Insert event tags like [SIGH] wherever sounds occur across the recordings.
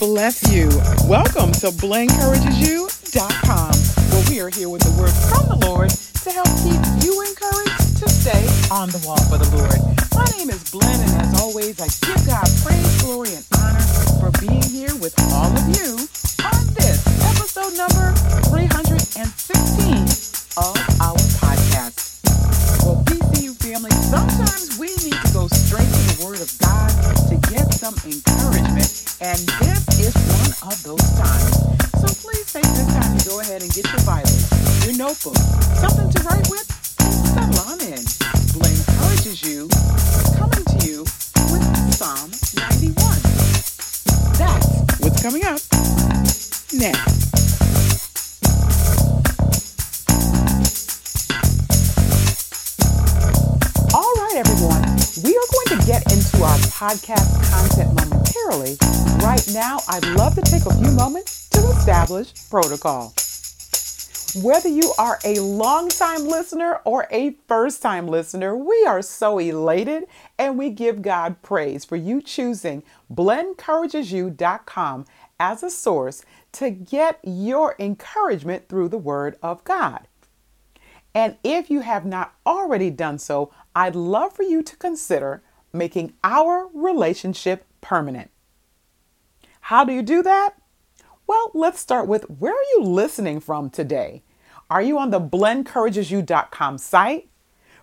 bless you. Welcome to BlenCouragesU.com, where we are here with the word from the Lord to help keep you encouraged to stay on the wall for the Lord. My name is Blen, and as always, I give God praise, glory, and honor for being here with all of you on this episode number 316 of our podcast. Well, BCU family, sometimes we need to go straight to the Word of God to get some encouragement, and podcast content momentarily. Right now, I'd love to take a few moments to establish protocol. Whether you are a long-time listener or a first-time listener, we are so elated and we give God praise for you choosing BlenCouragesU.com as a source to get your encouragement through the Word of God. And if you have not already done so, I'd love for you to consider making our relationship permanent. How do you do that? Well, let's start with where are you listening from today? Are you on the BlenCouragesU.com site?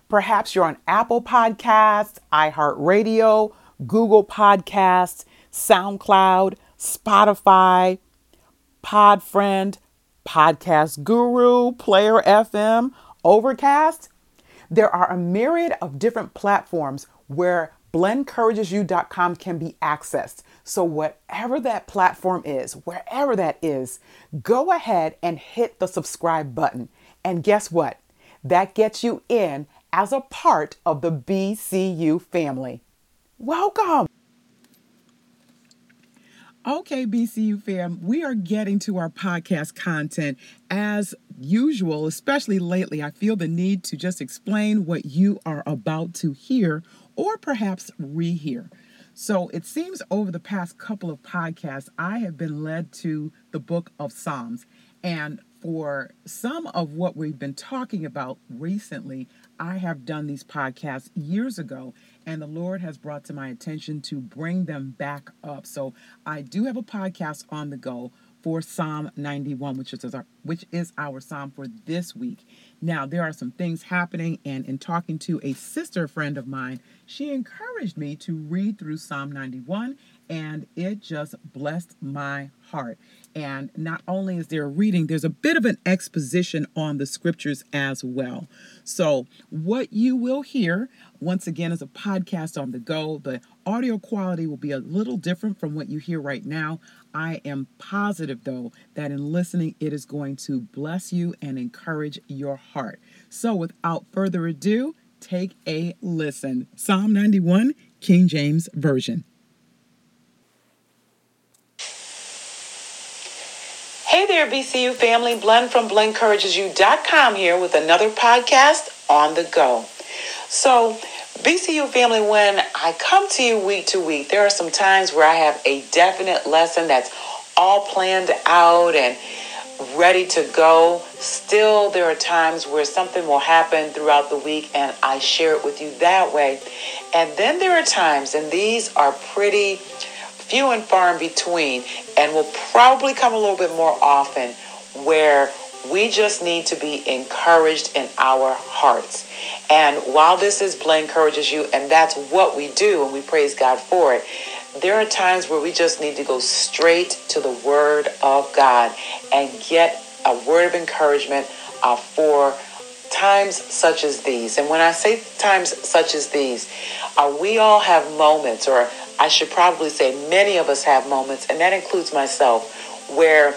Perhaps you're on Apple Podcasts, iHeartRadio, Google Podcasts, SoundCloud, Spotify, Podfriend, Podcast Guru, Player FM, Overcast. There are a myriad of different platforms where BlenCouragesU.com can be accessed. So, whatever that platform is, wherever that is, go ahead and hit the subscribe button. And guess what? That gets you in as a part of the BCU family. Welcome. Okay, BCU fam, we are getting to our podcast content as usual, especially lately. I feel the need to just explain what you are about to hear or perhaps rehear. So it seems over the past couple of podcasts, I have been led to the book of Psalms. And for some of what we've been talking about recently, I have done these podcasts years ago, and the Lord has brought to my attention to bring them back up. So I do have a podcast on the go for Psalm 91, which is our which is our psalm for this week. Now, there are some things happening and in talking to a sister friend of mine, she encouraged me to read through Psalm 91 and it just blessed my heart. And not only is there a reading, there's a bit of an exposition on the scriptures as well. So, what you will hear once again is a podcast on the go. The audio quality will be a little different from what you hear right now. I am positive, though, that in listening, it is going to bless you and encourage your heart. So, without further ado, take a listen. Psalm 91, King James Version. Hey there, BCU family. Blen from BlenCouragesU.com here with another podcast on the go. So, BCU family, when I come to you week to week, there are some times where I have a definite lesson that's all planned out and ready to go. Still, there are times where something will happen throughout the week and I share it with you that way. And then there are times, and these are pretty few and far in between, and will probably come a little bit more often, where we just need to be encouraged in our hearts. And while this is Blen encourages you, and that's what we do, and we praise God for it, there are times where we just need to go straight to the Word of God and get a word of encouragement uh, for times such as these. And when I say times such as these, uh, we all have moments, or I should probably say many of us have moments, and that includes myself, where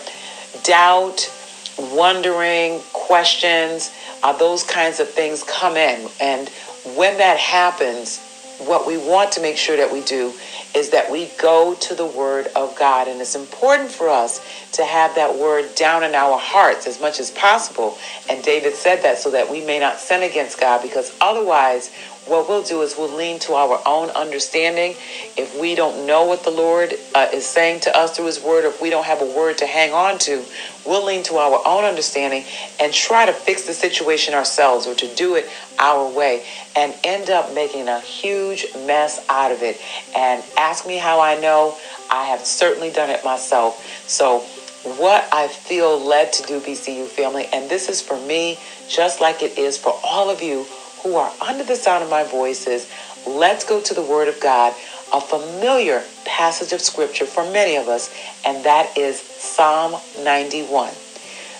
doubt, wondering, questions, uh, those kinds of things come in. And when that happens, what we want to make sure that we do is that we go to the Word of God. And it's important for us to have that Word down in our hearts as much as possible. And David said that so that we may not sin against God, because otherwise what we'll do is we'll lean to our own understanding. If we don't know what the Lord uh, is saying to us through His Word, if we don't have a word to hang on to, we'll lean to our own understanding and try to fix the situation ourselves or to do it our way and end up making a huge mess out of it. And ask me how I know. I have certainly done it myself. So, what I feel led to do, BCU family, and this is for me, just like it is for all of you who are under the sound of my voices, let's go to the Word of God, a familiar passage of Scripture for many of us, and that is Psalm 91.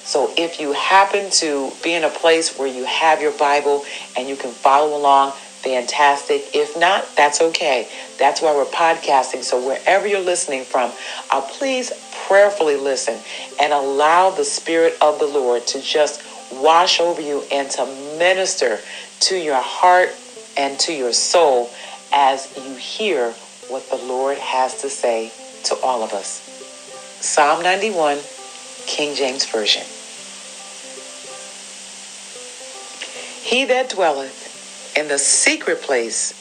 So if you happen to be in a place where you have your Bible and you can follow along, fantastic. If not, that's okay. That's why we're podcasting. So wherever you're listening from, uh, please prayerfully listen and allow the Spirit of the Lord to just wash over you and to minister to your heart and to your soul as you hear what the Lord has to say to all of us. Psalm 91, King James Version. He that dwelleth in the secret place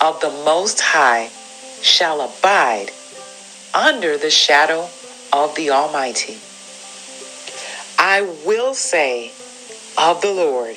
of the Most High shall abide under the shadow of the Almighty. I will say of the Lord,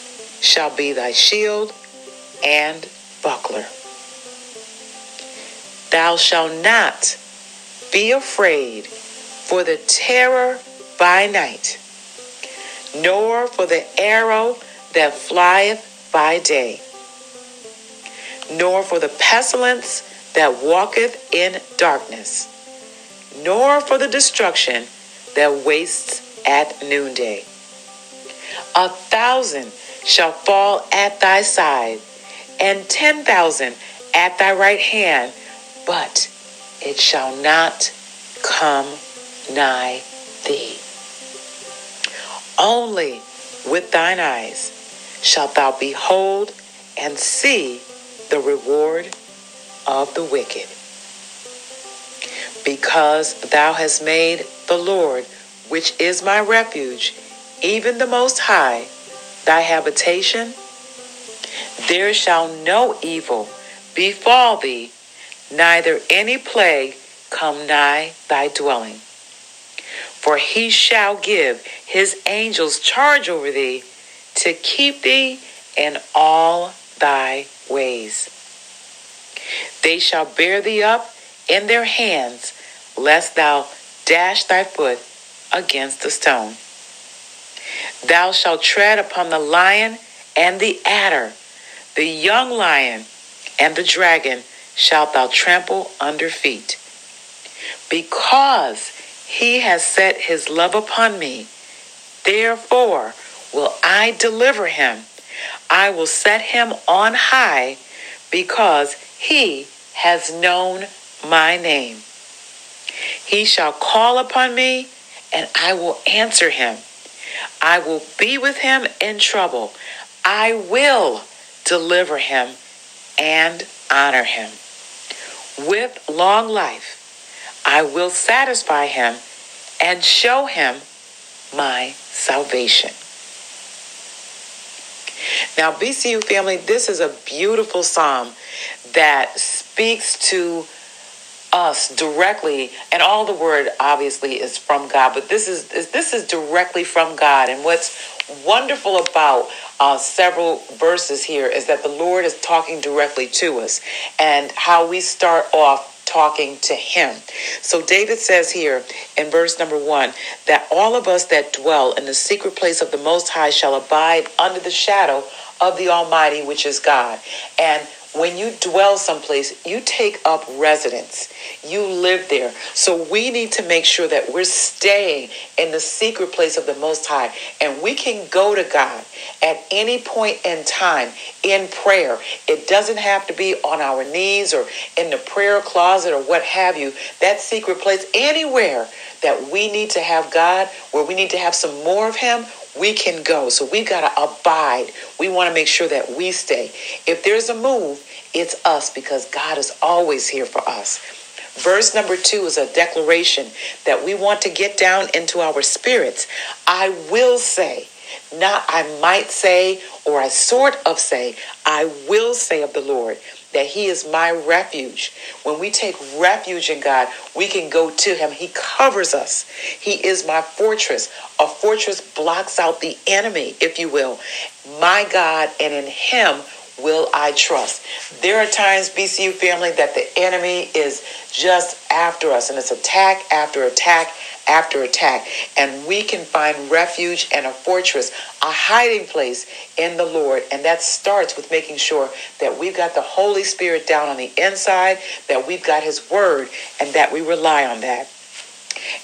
shall be thy shield and buckler. Thou shalt not be afraid for the terror by night, nor for the arrow that flieth by day, nor for the pestilence that walketh in darkness, nor for the destruction that wastes at noonday. A thousand shall fall at thy side, and ten thousand at thy right hand, but it shall not come nigh thee. Only with thine eyes shalt thou behold and see the reward of the wicked. Because thou hast made the Lord, which is my refuge, even the Most High, thy habitation, there shall no evil befall thee, neither any plague come nigh thy dwelling. For he shall give his angels charge over thee to keep thee in all thy ways. They shall bear thee up in their hands, lest thou dash thy foot against a stone. Thou shalt tread upon the lion and the adder, the young lion and the dragon shalt thou trample under feet. Because he has set his love upon me, therefore will I deliver him. I will set him on high because he has known my name. He shall call upon me, and I will answer him. I will be with him in trouble. I will deliver him and honor him. With long life, I will satisfy him and show him my salvation. Now, BCU family, this is a beautiful psalm that speaks to us directly and all the word obviously is from god but this is this is directly from god and what's wonderful about uh, several verses here is that the lord is talking directly to us and how we start off talking to him. So David says here in verse number one that all of us that dwell in the secret place of the Most High shall abide under the shadow of the Almighty, which is God. And when you dwell someplace, you take up residence. You live there. So we need to make sure that we're staying in the secret place of the Most High. And we can go to God at any point in time in prayer. It doesn't have to be on our knees or in the prayer closet or what have you. That secret place, anywhere that we need to have God, where we need to have some more of Him, we can go. So we've got to abide. We want to make sure that we stay. If there's a move, it's us because God is always here for us. Verse number two is a declaration that we want to get down into our spirits. I will say, not I might say, or I sort of say, I will say of the Lord that He is my refuge. When we take refuge in God, we can go to Him. He covers us. He is my fortress. A fortress blocks out the enemy, if you will. My God, and in Him will I trust. There are times, BCU family, that the enemy is just after us, and it's attack after attack after attack. And we can find refuge and a fortress, a hiding place in the Lord. And that starts with making sure that we've got the Holy Spirit down on the inside, that we've got His Word, and that we rely on that.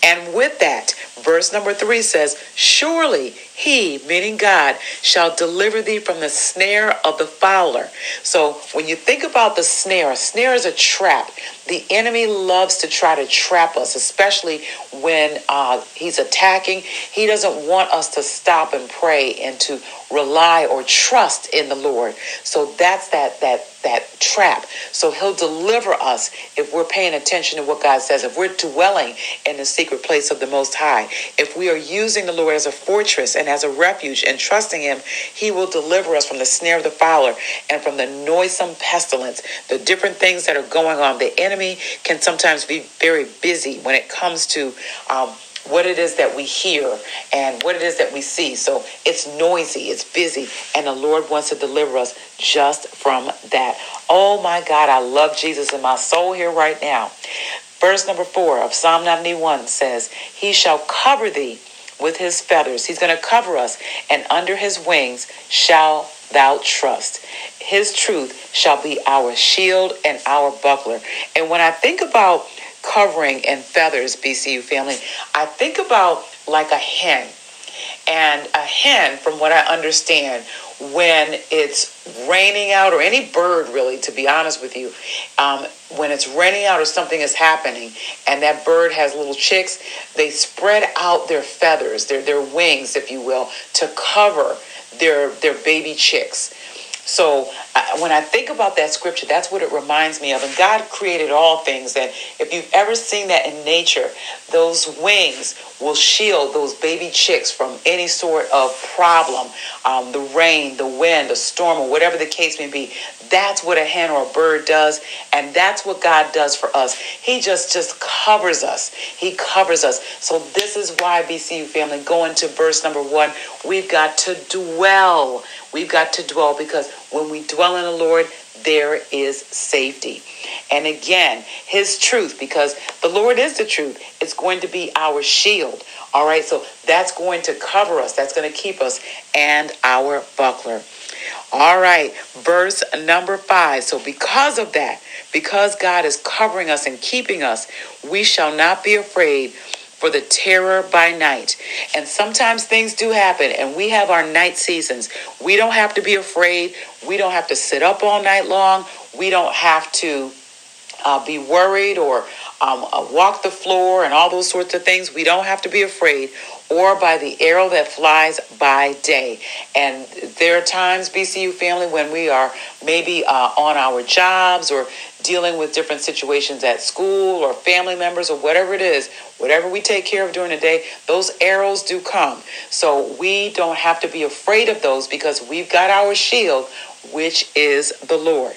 And with that, verse number three says, Surely he, meaning God, shall deliver thee from the snare of the fowler. So when you think about the snare, a snare is a trap. The enemy loves to try to trap us, especially when uh, he's attacking. He doesn't want us to stop and pray and to rely or trust in the Lord. So that's that that that trap. So he'll deliver us if we're paying attention to what God says, if we're dwelling in the secret place of the Most High, if we are using the Lord as a fortress and as a refuge and trusting Him, He will deliver us from the snare of the fowler and from the noisome pestilence, the different things that are going on. The enemy can sometimes be very busy when it comes to um, what it is that we hear and what it is that we see. So it's noisy, it's busy, and the Lord wants to deliver us just from that. Oh my God, I love Jesus in my soul here right now. Verse number four of Psalm 91 says, He shall cover thee with his feathers. He's going to cover us, and under his wings shall thou trust. His truth shall be our shield and our buckler. And when I think about covering and feathers, BCU family, I think about like a hen. And a hen, from what I understand, when it's raining out, or any bird really, to be honest with you, um, when it's raining out or something is happening, and that bird has little chicks, they spread out their feathers, their, their wings, if you will, to cover their, their baby chicks. So uh, when I think about that scripture, that's what it reminds me of. And God created all things. And if you've ever seen that in nature, those wings will shield those baby chicks from any sort of problem um, the rain, the wind, the storm, or whatever the case may be. That's what a hen or a bird does. And that's what God does for us. He just, just covers us. He covers us. So this is why, BCU family, going to verse number one, we've got to dwell We've got to dwell because when we dwell in the Lord, there is safety. And again, his truth, because the Lord is the truth, it's going to be our shield. All right, so that's going to cover us, that's going to keep us, and our buckler. All right, verse number five. So, because of that, because God is covering us and keeping us, we shall not be afraid for the terror by night. And sometimes things do happen, and we have our night seasons. We don't have to be afraid. We don't have to sit up all night long. We don't have to uh, be worried or um, uh, walk the floor and all those sorts of things. We don't have to be afraid or by the arrow that flies by day. And there are times, BCU family, when we are maybe uh, on our jobs or dealing with different situations at school or family members or whatever it is, whatever we take care of during the day, those arrows do come. So we don't have to be afraid of those because we've got our shield, which is the Lord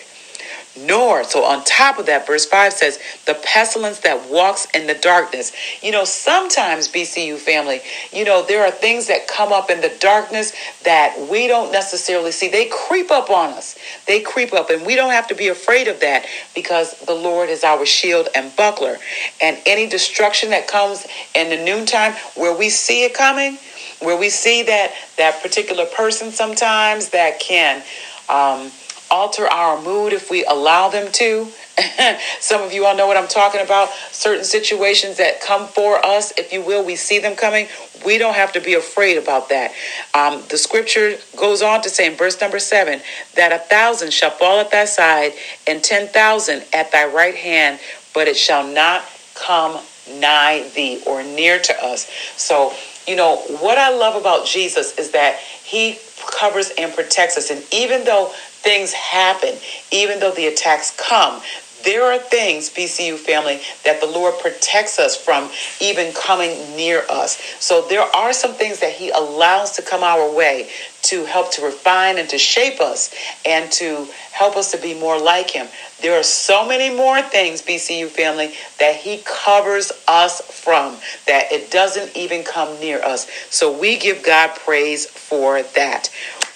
nor so on top of that verse 5 says the pestilence that walks in the darkness. You know sometimes bcu family you know there are things that come up in the darkness that we don't necessarily see. They creep up on us. They creep up and we don't have to be afraid of that because the lord is our shield and buckler. And any destruction that comes in the noontime where we see it coming where we see that that particular person sometimes that can um, alter our mood if we allow them to. [LAUGHS] Some of you all know what I'm talking about. Certain situations that come for us, if you will, we see them coming. We don't have to be afraid about that. Um, the scripture goes on to say in verse number seven that a thousand shall fall at thy side and 10,000 at thy right hand, but it shall not come nigh thee or near to us. So, you know, what I love about Jesus is that he covers and protects us. And even though things happen, even though the attacks come, there are things, BCU family, that the Lord protects us from even coming near us. So there are some things that He allows to come our way to help to refine and to shape us and to help us to be more like Him. There are so many more things, BCU family, that He covers us from, that it doesn't even come near us. So we give God praise for that.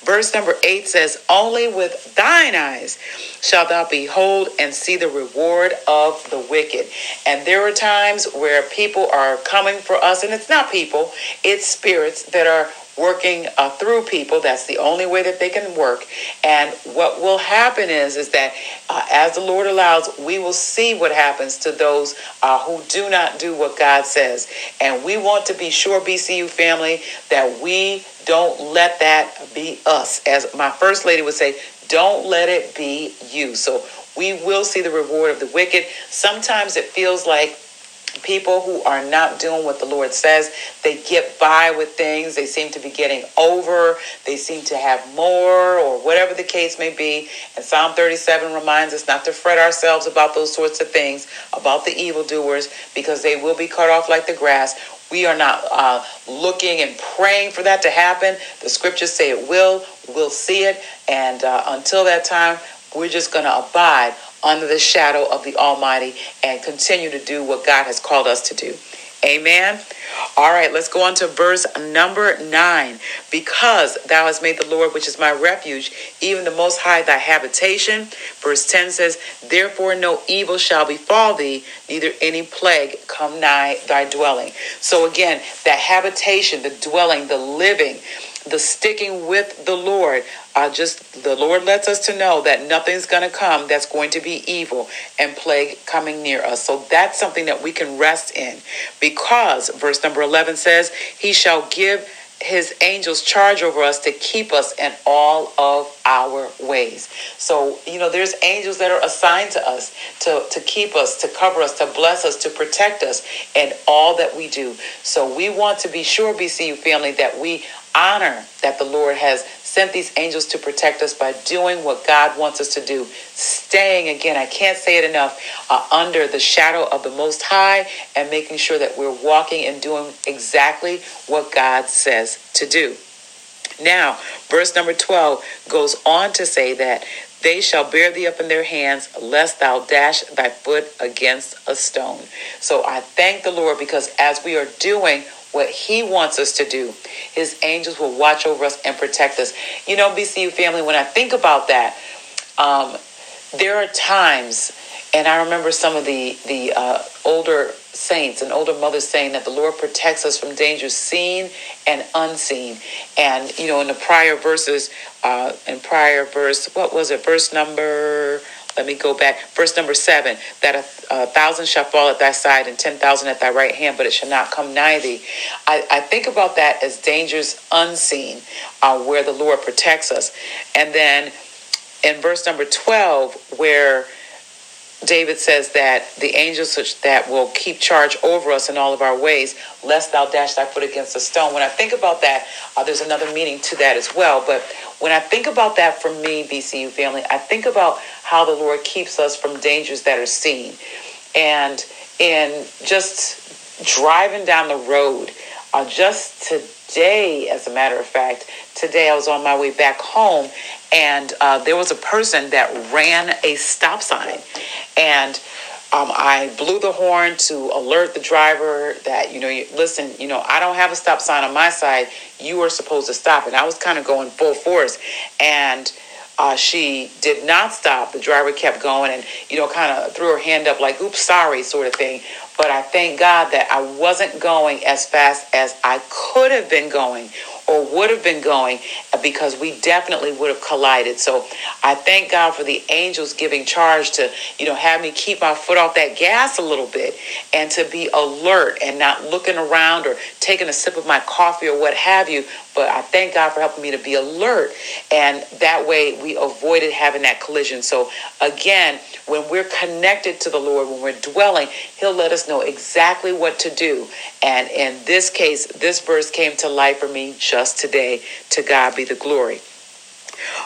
Verse number eight says, Only with thine eyes shalt thou behold and see the reward of the wicked. And there are times where people are coming for us, and it's not people, it's spirits that are working uh, through people. That's the only way that they can work. And what will happen is, is that uh, as the Lord allows, we will see what happens to those uh, who do not do what God says. And we want to be sure, BCU family, that we don't let that be us. As my first lady would say, don't let it be you. So we will see the reward of the wicked. Sometimes it feels like people who are not doing what the Lord says, they get by with things. They seem to be getting over. They seem to have more, or whatever the case may be. And Psalm 37 reminds us not to fret ourselves about those sorts of things, about the evildoers, because they will be cut off like the grass. We are not uh, looking and praying for that to happen. The scriptures say it will. We'll see it. And uh, until that time, we're just going to abide under the shadow of the Almighty and continue to do what God has called us to do. Amen. All right, let's go on to verse number nine. Because thou hast made the Lord, which is my refuge, even the Most High thy habitation. Verse 10 says, Therefore no evil shall befall thee, neither any plague come nigh thy dwelling. So again, that habitation, the dwelling, the living, the sticking with the Lord. Uh, just the Lord lets us to know that nothing's going to come that's going to be evil and plague coming near us. So that's something that we can rest in because verse number 11 says, He shall give his angels charge over us to keep us in all of our ways. So, you know, there's angels that are assigned to us to, to keep us, to cover us, to bless us, to protect us in all that we do. So we want to be sure, BCU family, that we honor that the Lord has sent these angels to protect us by doing what God wants us to do. Staying, again, I can't say it enough, uh, under the shadow of the Most High and making sure that we're walking and doing exactly what God says to do. Now, verse number 12 goes on to say that they shall bear thee up in their hands, lest thou dash thy foot against a stone. So I thank the Lord because as we are doing what He wants us to do. His angels will watch over us and protect us. You know, BCU family, when I think about that, um, there are times, and I remember some of the the uh, older saints and older mothers saying that the Lord protects us from dangers seen and unseen. And you know, in the prior verses, uh, in prior verse, what was it? Verse number let me go back. Verse number seven that a, a, thousand shall fall at thy side and 10,000 at thy right hand, but it shall not come nigh thee. I, I think about that as dangers unseen, uh, where the Lord protects us. And then in verse number 12, where David says that the angels that will keep charge over us in all of our ways, lest thou dash thy foot against a stone. When I think about that, uh, there's another meaning to that as well. But when I think about that for me, BCU family, I think about how the Lord keeps us from dangers that are seen. And in just driving down the road, uh, just today, as a matter of fact, today I was on my way back home and uh, there was a person that ran a stop sign. And um, I blew the horn to alert the driver that, you know, you, listen, you know, I don't have a stop sign on my side. You are supposed to stop. And I was kind of going full force. And uh, she did not stop. The driver kept going and, you know, kind of threw her hand up like, oops, sorry, sort of thing. But I thank God that I wasn't going as fast as I could have been going or would have been going uh, because we definitely would have collided. So I thank God for the angels giving charge to, you know, have me keep my foot off that gas a little bit and to be alert and not looking around or taking a sip of my coffee or what have you. But I thank God for helping me to be alert. And that way we avoided having that collision. So again, when we're connected to the Lord, when we're dwelling, He'll let us know exactly what to do. And in this case, this verse came to life for me just today. To God be the glory.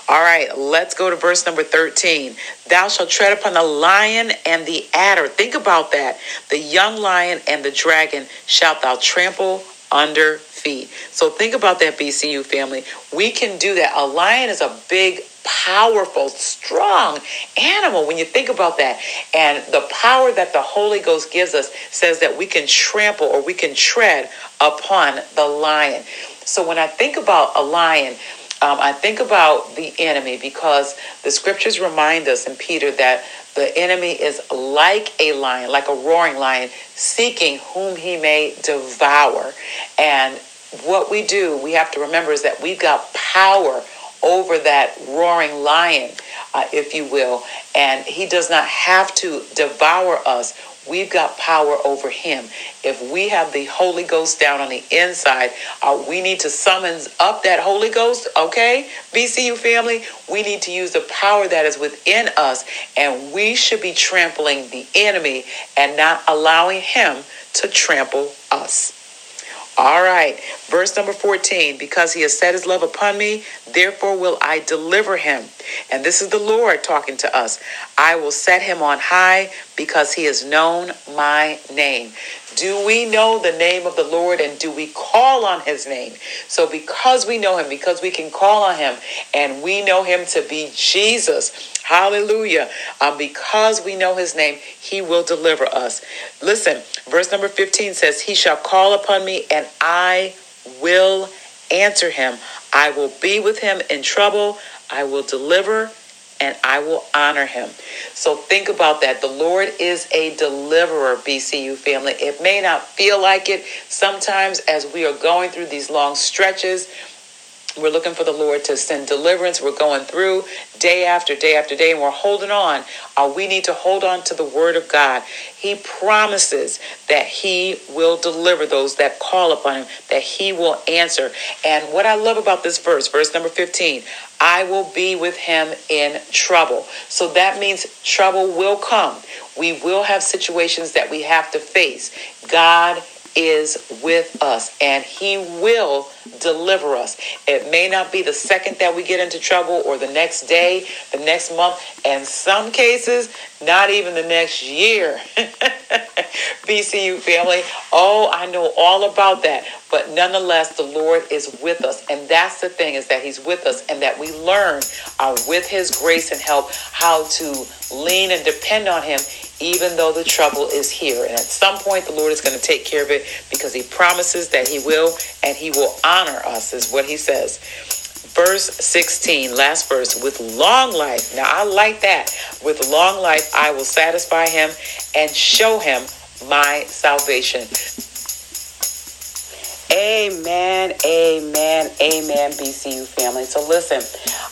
All right, let's go to verse number 13. Thou shalt tread upon the lion and the adder. Think about that. The young lion and the dragon shalt thou trample under feet. So think about that, BCU family. We can do that. A lion is a big, powerful, strong animal when you think about that. And the power that the Holy Ghost gives us says that we can trample or we can tread upon the lion. So when I think about a lion, um, I think about the enemy because the scriptures remind us in Peter that the enemy is like a lion, like a roaring lion, seeking whom he may devour. And what we do, we have to remember, is that we've got power over that roaring lion, uh, if you will, and he does not have to devour us we've got power over him. If we have the Holy Ghost down on the inside, uh, we need to summons up that Holy Ghost, okay? BCU family, we need to use the power that is within us, and we should be trampling the enemy and not allowing him to trample us. All right, verse number 14 because he has set his love upon me, therefore will I deliver him. And this is the Lord talking to us. I will set him on high because he has known my name. Do we know the name of the Lord and do we call on his name? So, because we know him, because we can call on him and we know him to be Jesus, hallelujah, um, because we know his name, he will deliver us. Listen, verse number 15 says, He shall call upon me and I will answer him. I will be with him in trouble. I will deliver and I will honor him. So think about that. The Lord is a deliverer, BCU family. It may not feel like it sometimes as we are going through these long stretches we're looking for the Lord to send deliverance. We're going through day after day after day, and we're holding on. Uh, we need to hold on to the Word of God. He promises that He will deliver those that call upon Him, that He will answer. And what I love about this verse, verse number 15, I will be with him in trouble. So that means trouble will come. We will have situations that we have to face. God is with us and he will deliver us. It may not be the second that we get into trouble or the next day, the next month, and some cases, not even the next year. [LAUGHS] BCU family, oh, I know all about that. But nonetheless, the Lord is with us. And that's the thing is that He's with us and that we learn uh, with His grace and help how to lean and depend on Him even though the trouble is here. And at some point, the Lord is going to take care of it because He promises that He will and He will honor us, is what He says. Verse 16, last verse, with long life. Now, I like that. With long life, I will satisfy him and show him my salvation. Amen, amen, amen, BCU family. So listen,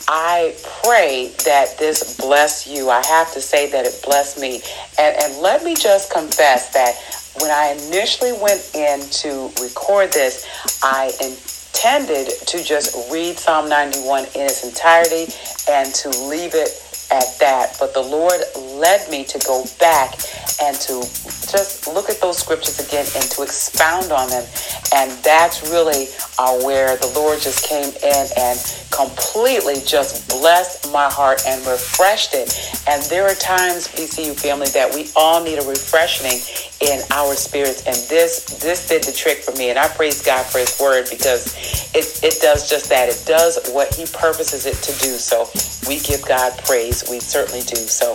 I pray that this bless you. I have to say that it blessed me. And, and let me just confess that when I initially went in to record this, I intended to just read Psalm 91 in its entirety and to leave it at that. But the Lord led me to go back and to just look at those scriptures again and to expound on them. And that's really uh, where the Lord just came in and completely just blessed my heart and refreshed it. And there are times, BCU family, that we all need a refreshing in our spirits. And this this did the trick for me. And I praise God for his word because it, it does just that. It does what he purposes it to do. So we give God praise. We certainly do. So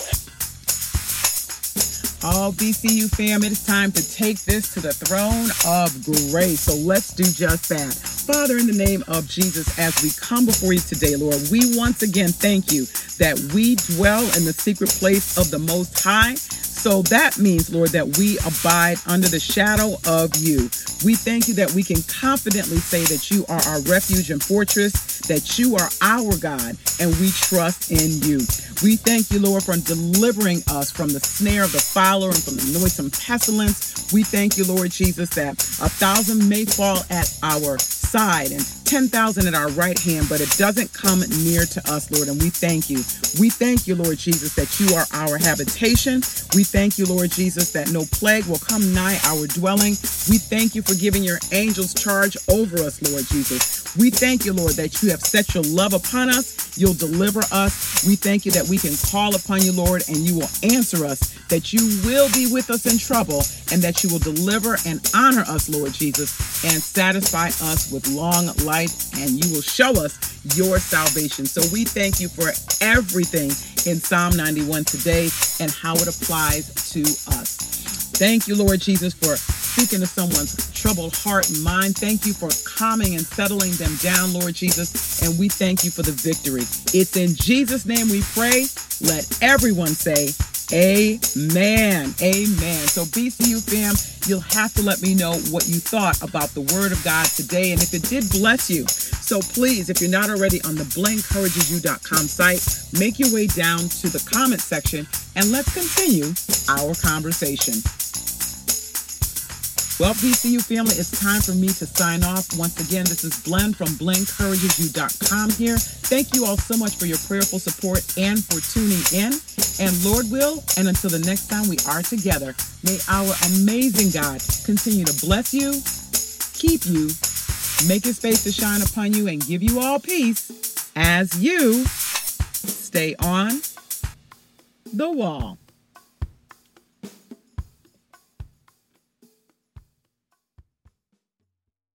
all BCU fam, it is time to take this to the throne of grace. So let's do just that. Father, in the name of Jesus, as we come before you today, Lord, we once again thank you that we dwell in the secret place of the Most High So that means, Lord, that we abide under the shadow of you. We thank you that we can confidently say that you are our refuge and fortress, that you are our God, and we trust in you. We thank you, Lord, for delivering us from the snare of the fowler and from the noisome pestilence. We thank you, Lord Jesus, that a thousand may fall at our side and 10,000 at our right hand, but it doesn't come near to us, Lord. And we thank you. We thank you, Lord Jesus, that you are our habitation. We thank you, Lord Jesus, that no plague will come nigh our dwelling. We thank you for giving your angels charge over us, Lord Jesus. We thank you, Lord, that you have set your love upon us. You'll deliver us. We thank you that we can call upon you, Lord, and you will answer us, that you will be with us in trouble, and that you will deliver and honor us, Lord Jesus, and satisfy us with long life and you will show us your salvation. So we thank you for everything in Psalm 91 today and how it applies to us. Thank you, Lord Jesus, for speaking to someone's troubled heart and mind. Thank you for calming and settling them down, Lord Jesus. And we thank you for the victory. It's in Jesus' name we pray. Let everyone say, Amen. Amen. So, BCU fam, you'll have to let me know what you thought about the Word of God today and if it did bless you. So, please, if you're not already on the blenencouragesyou.com site, make your way down to the comment section and let's continue our conversation. Well, BCU family, it's time for me to sign off. Once again, this is Blen from blenencouragesyou.com here. Thank you all so much for your prayerful support and for tuning in. And Lord will, and until the next time we are together, may our amazing God continue to bless you, keep you, make his face to shine upon you, and give you all peace as you stay on the wall.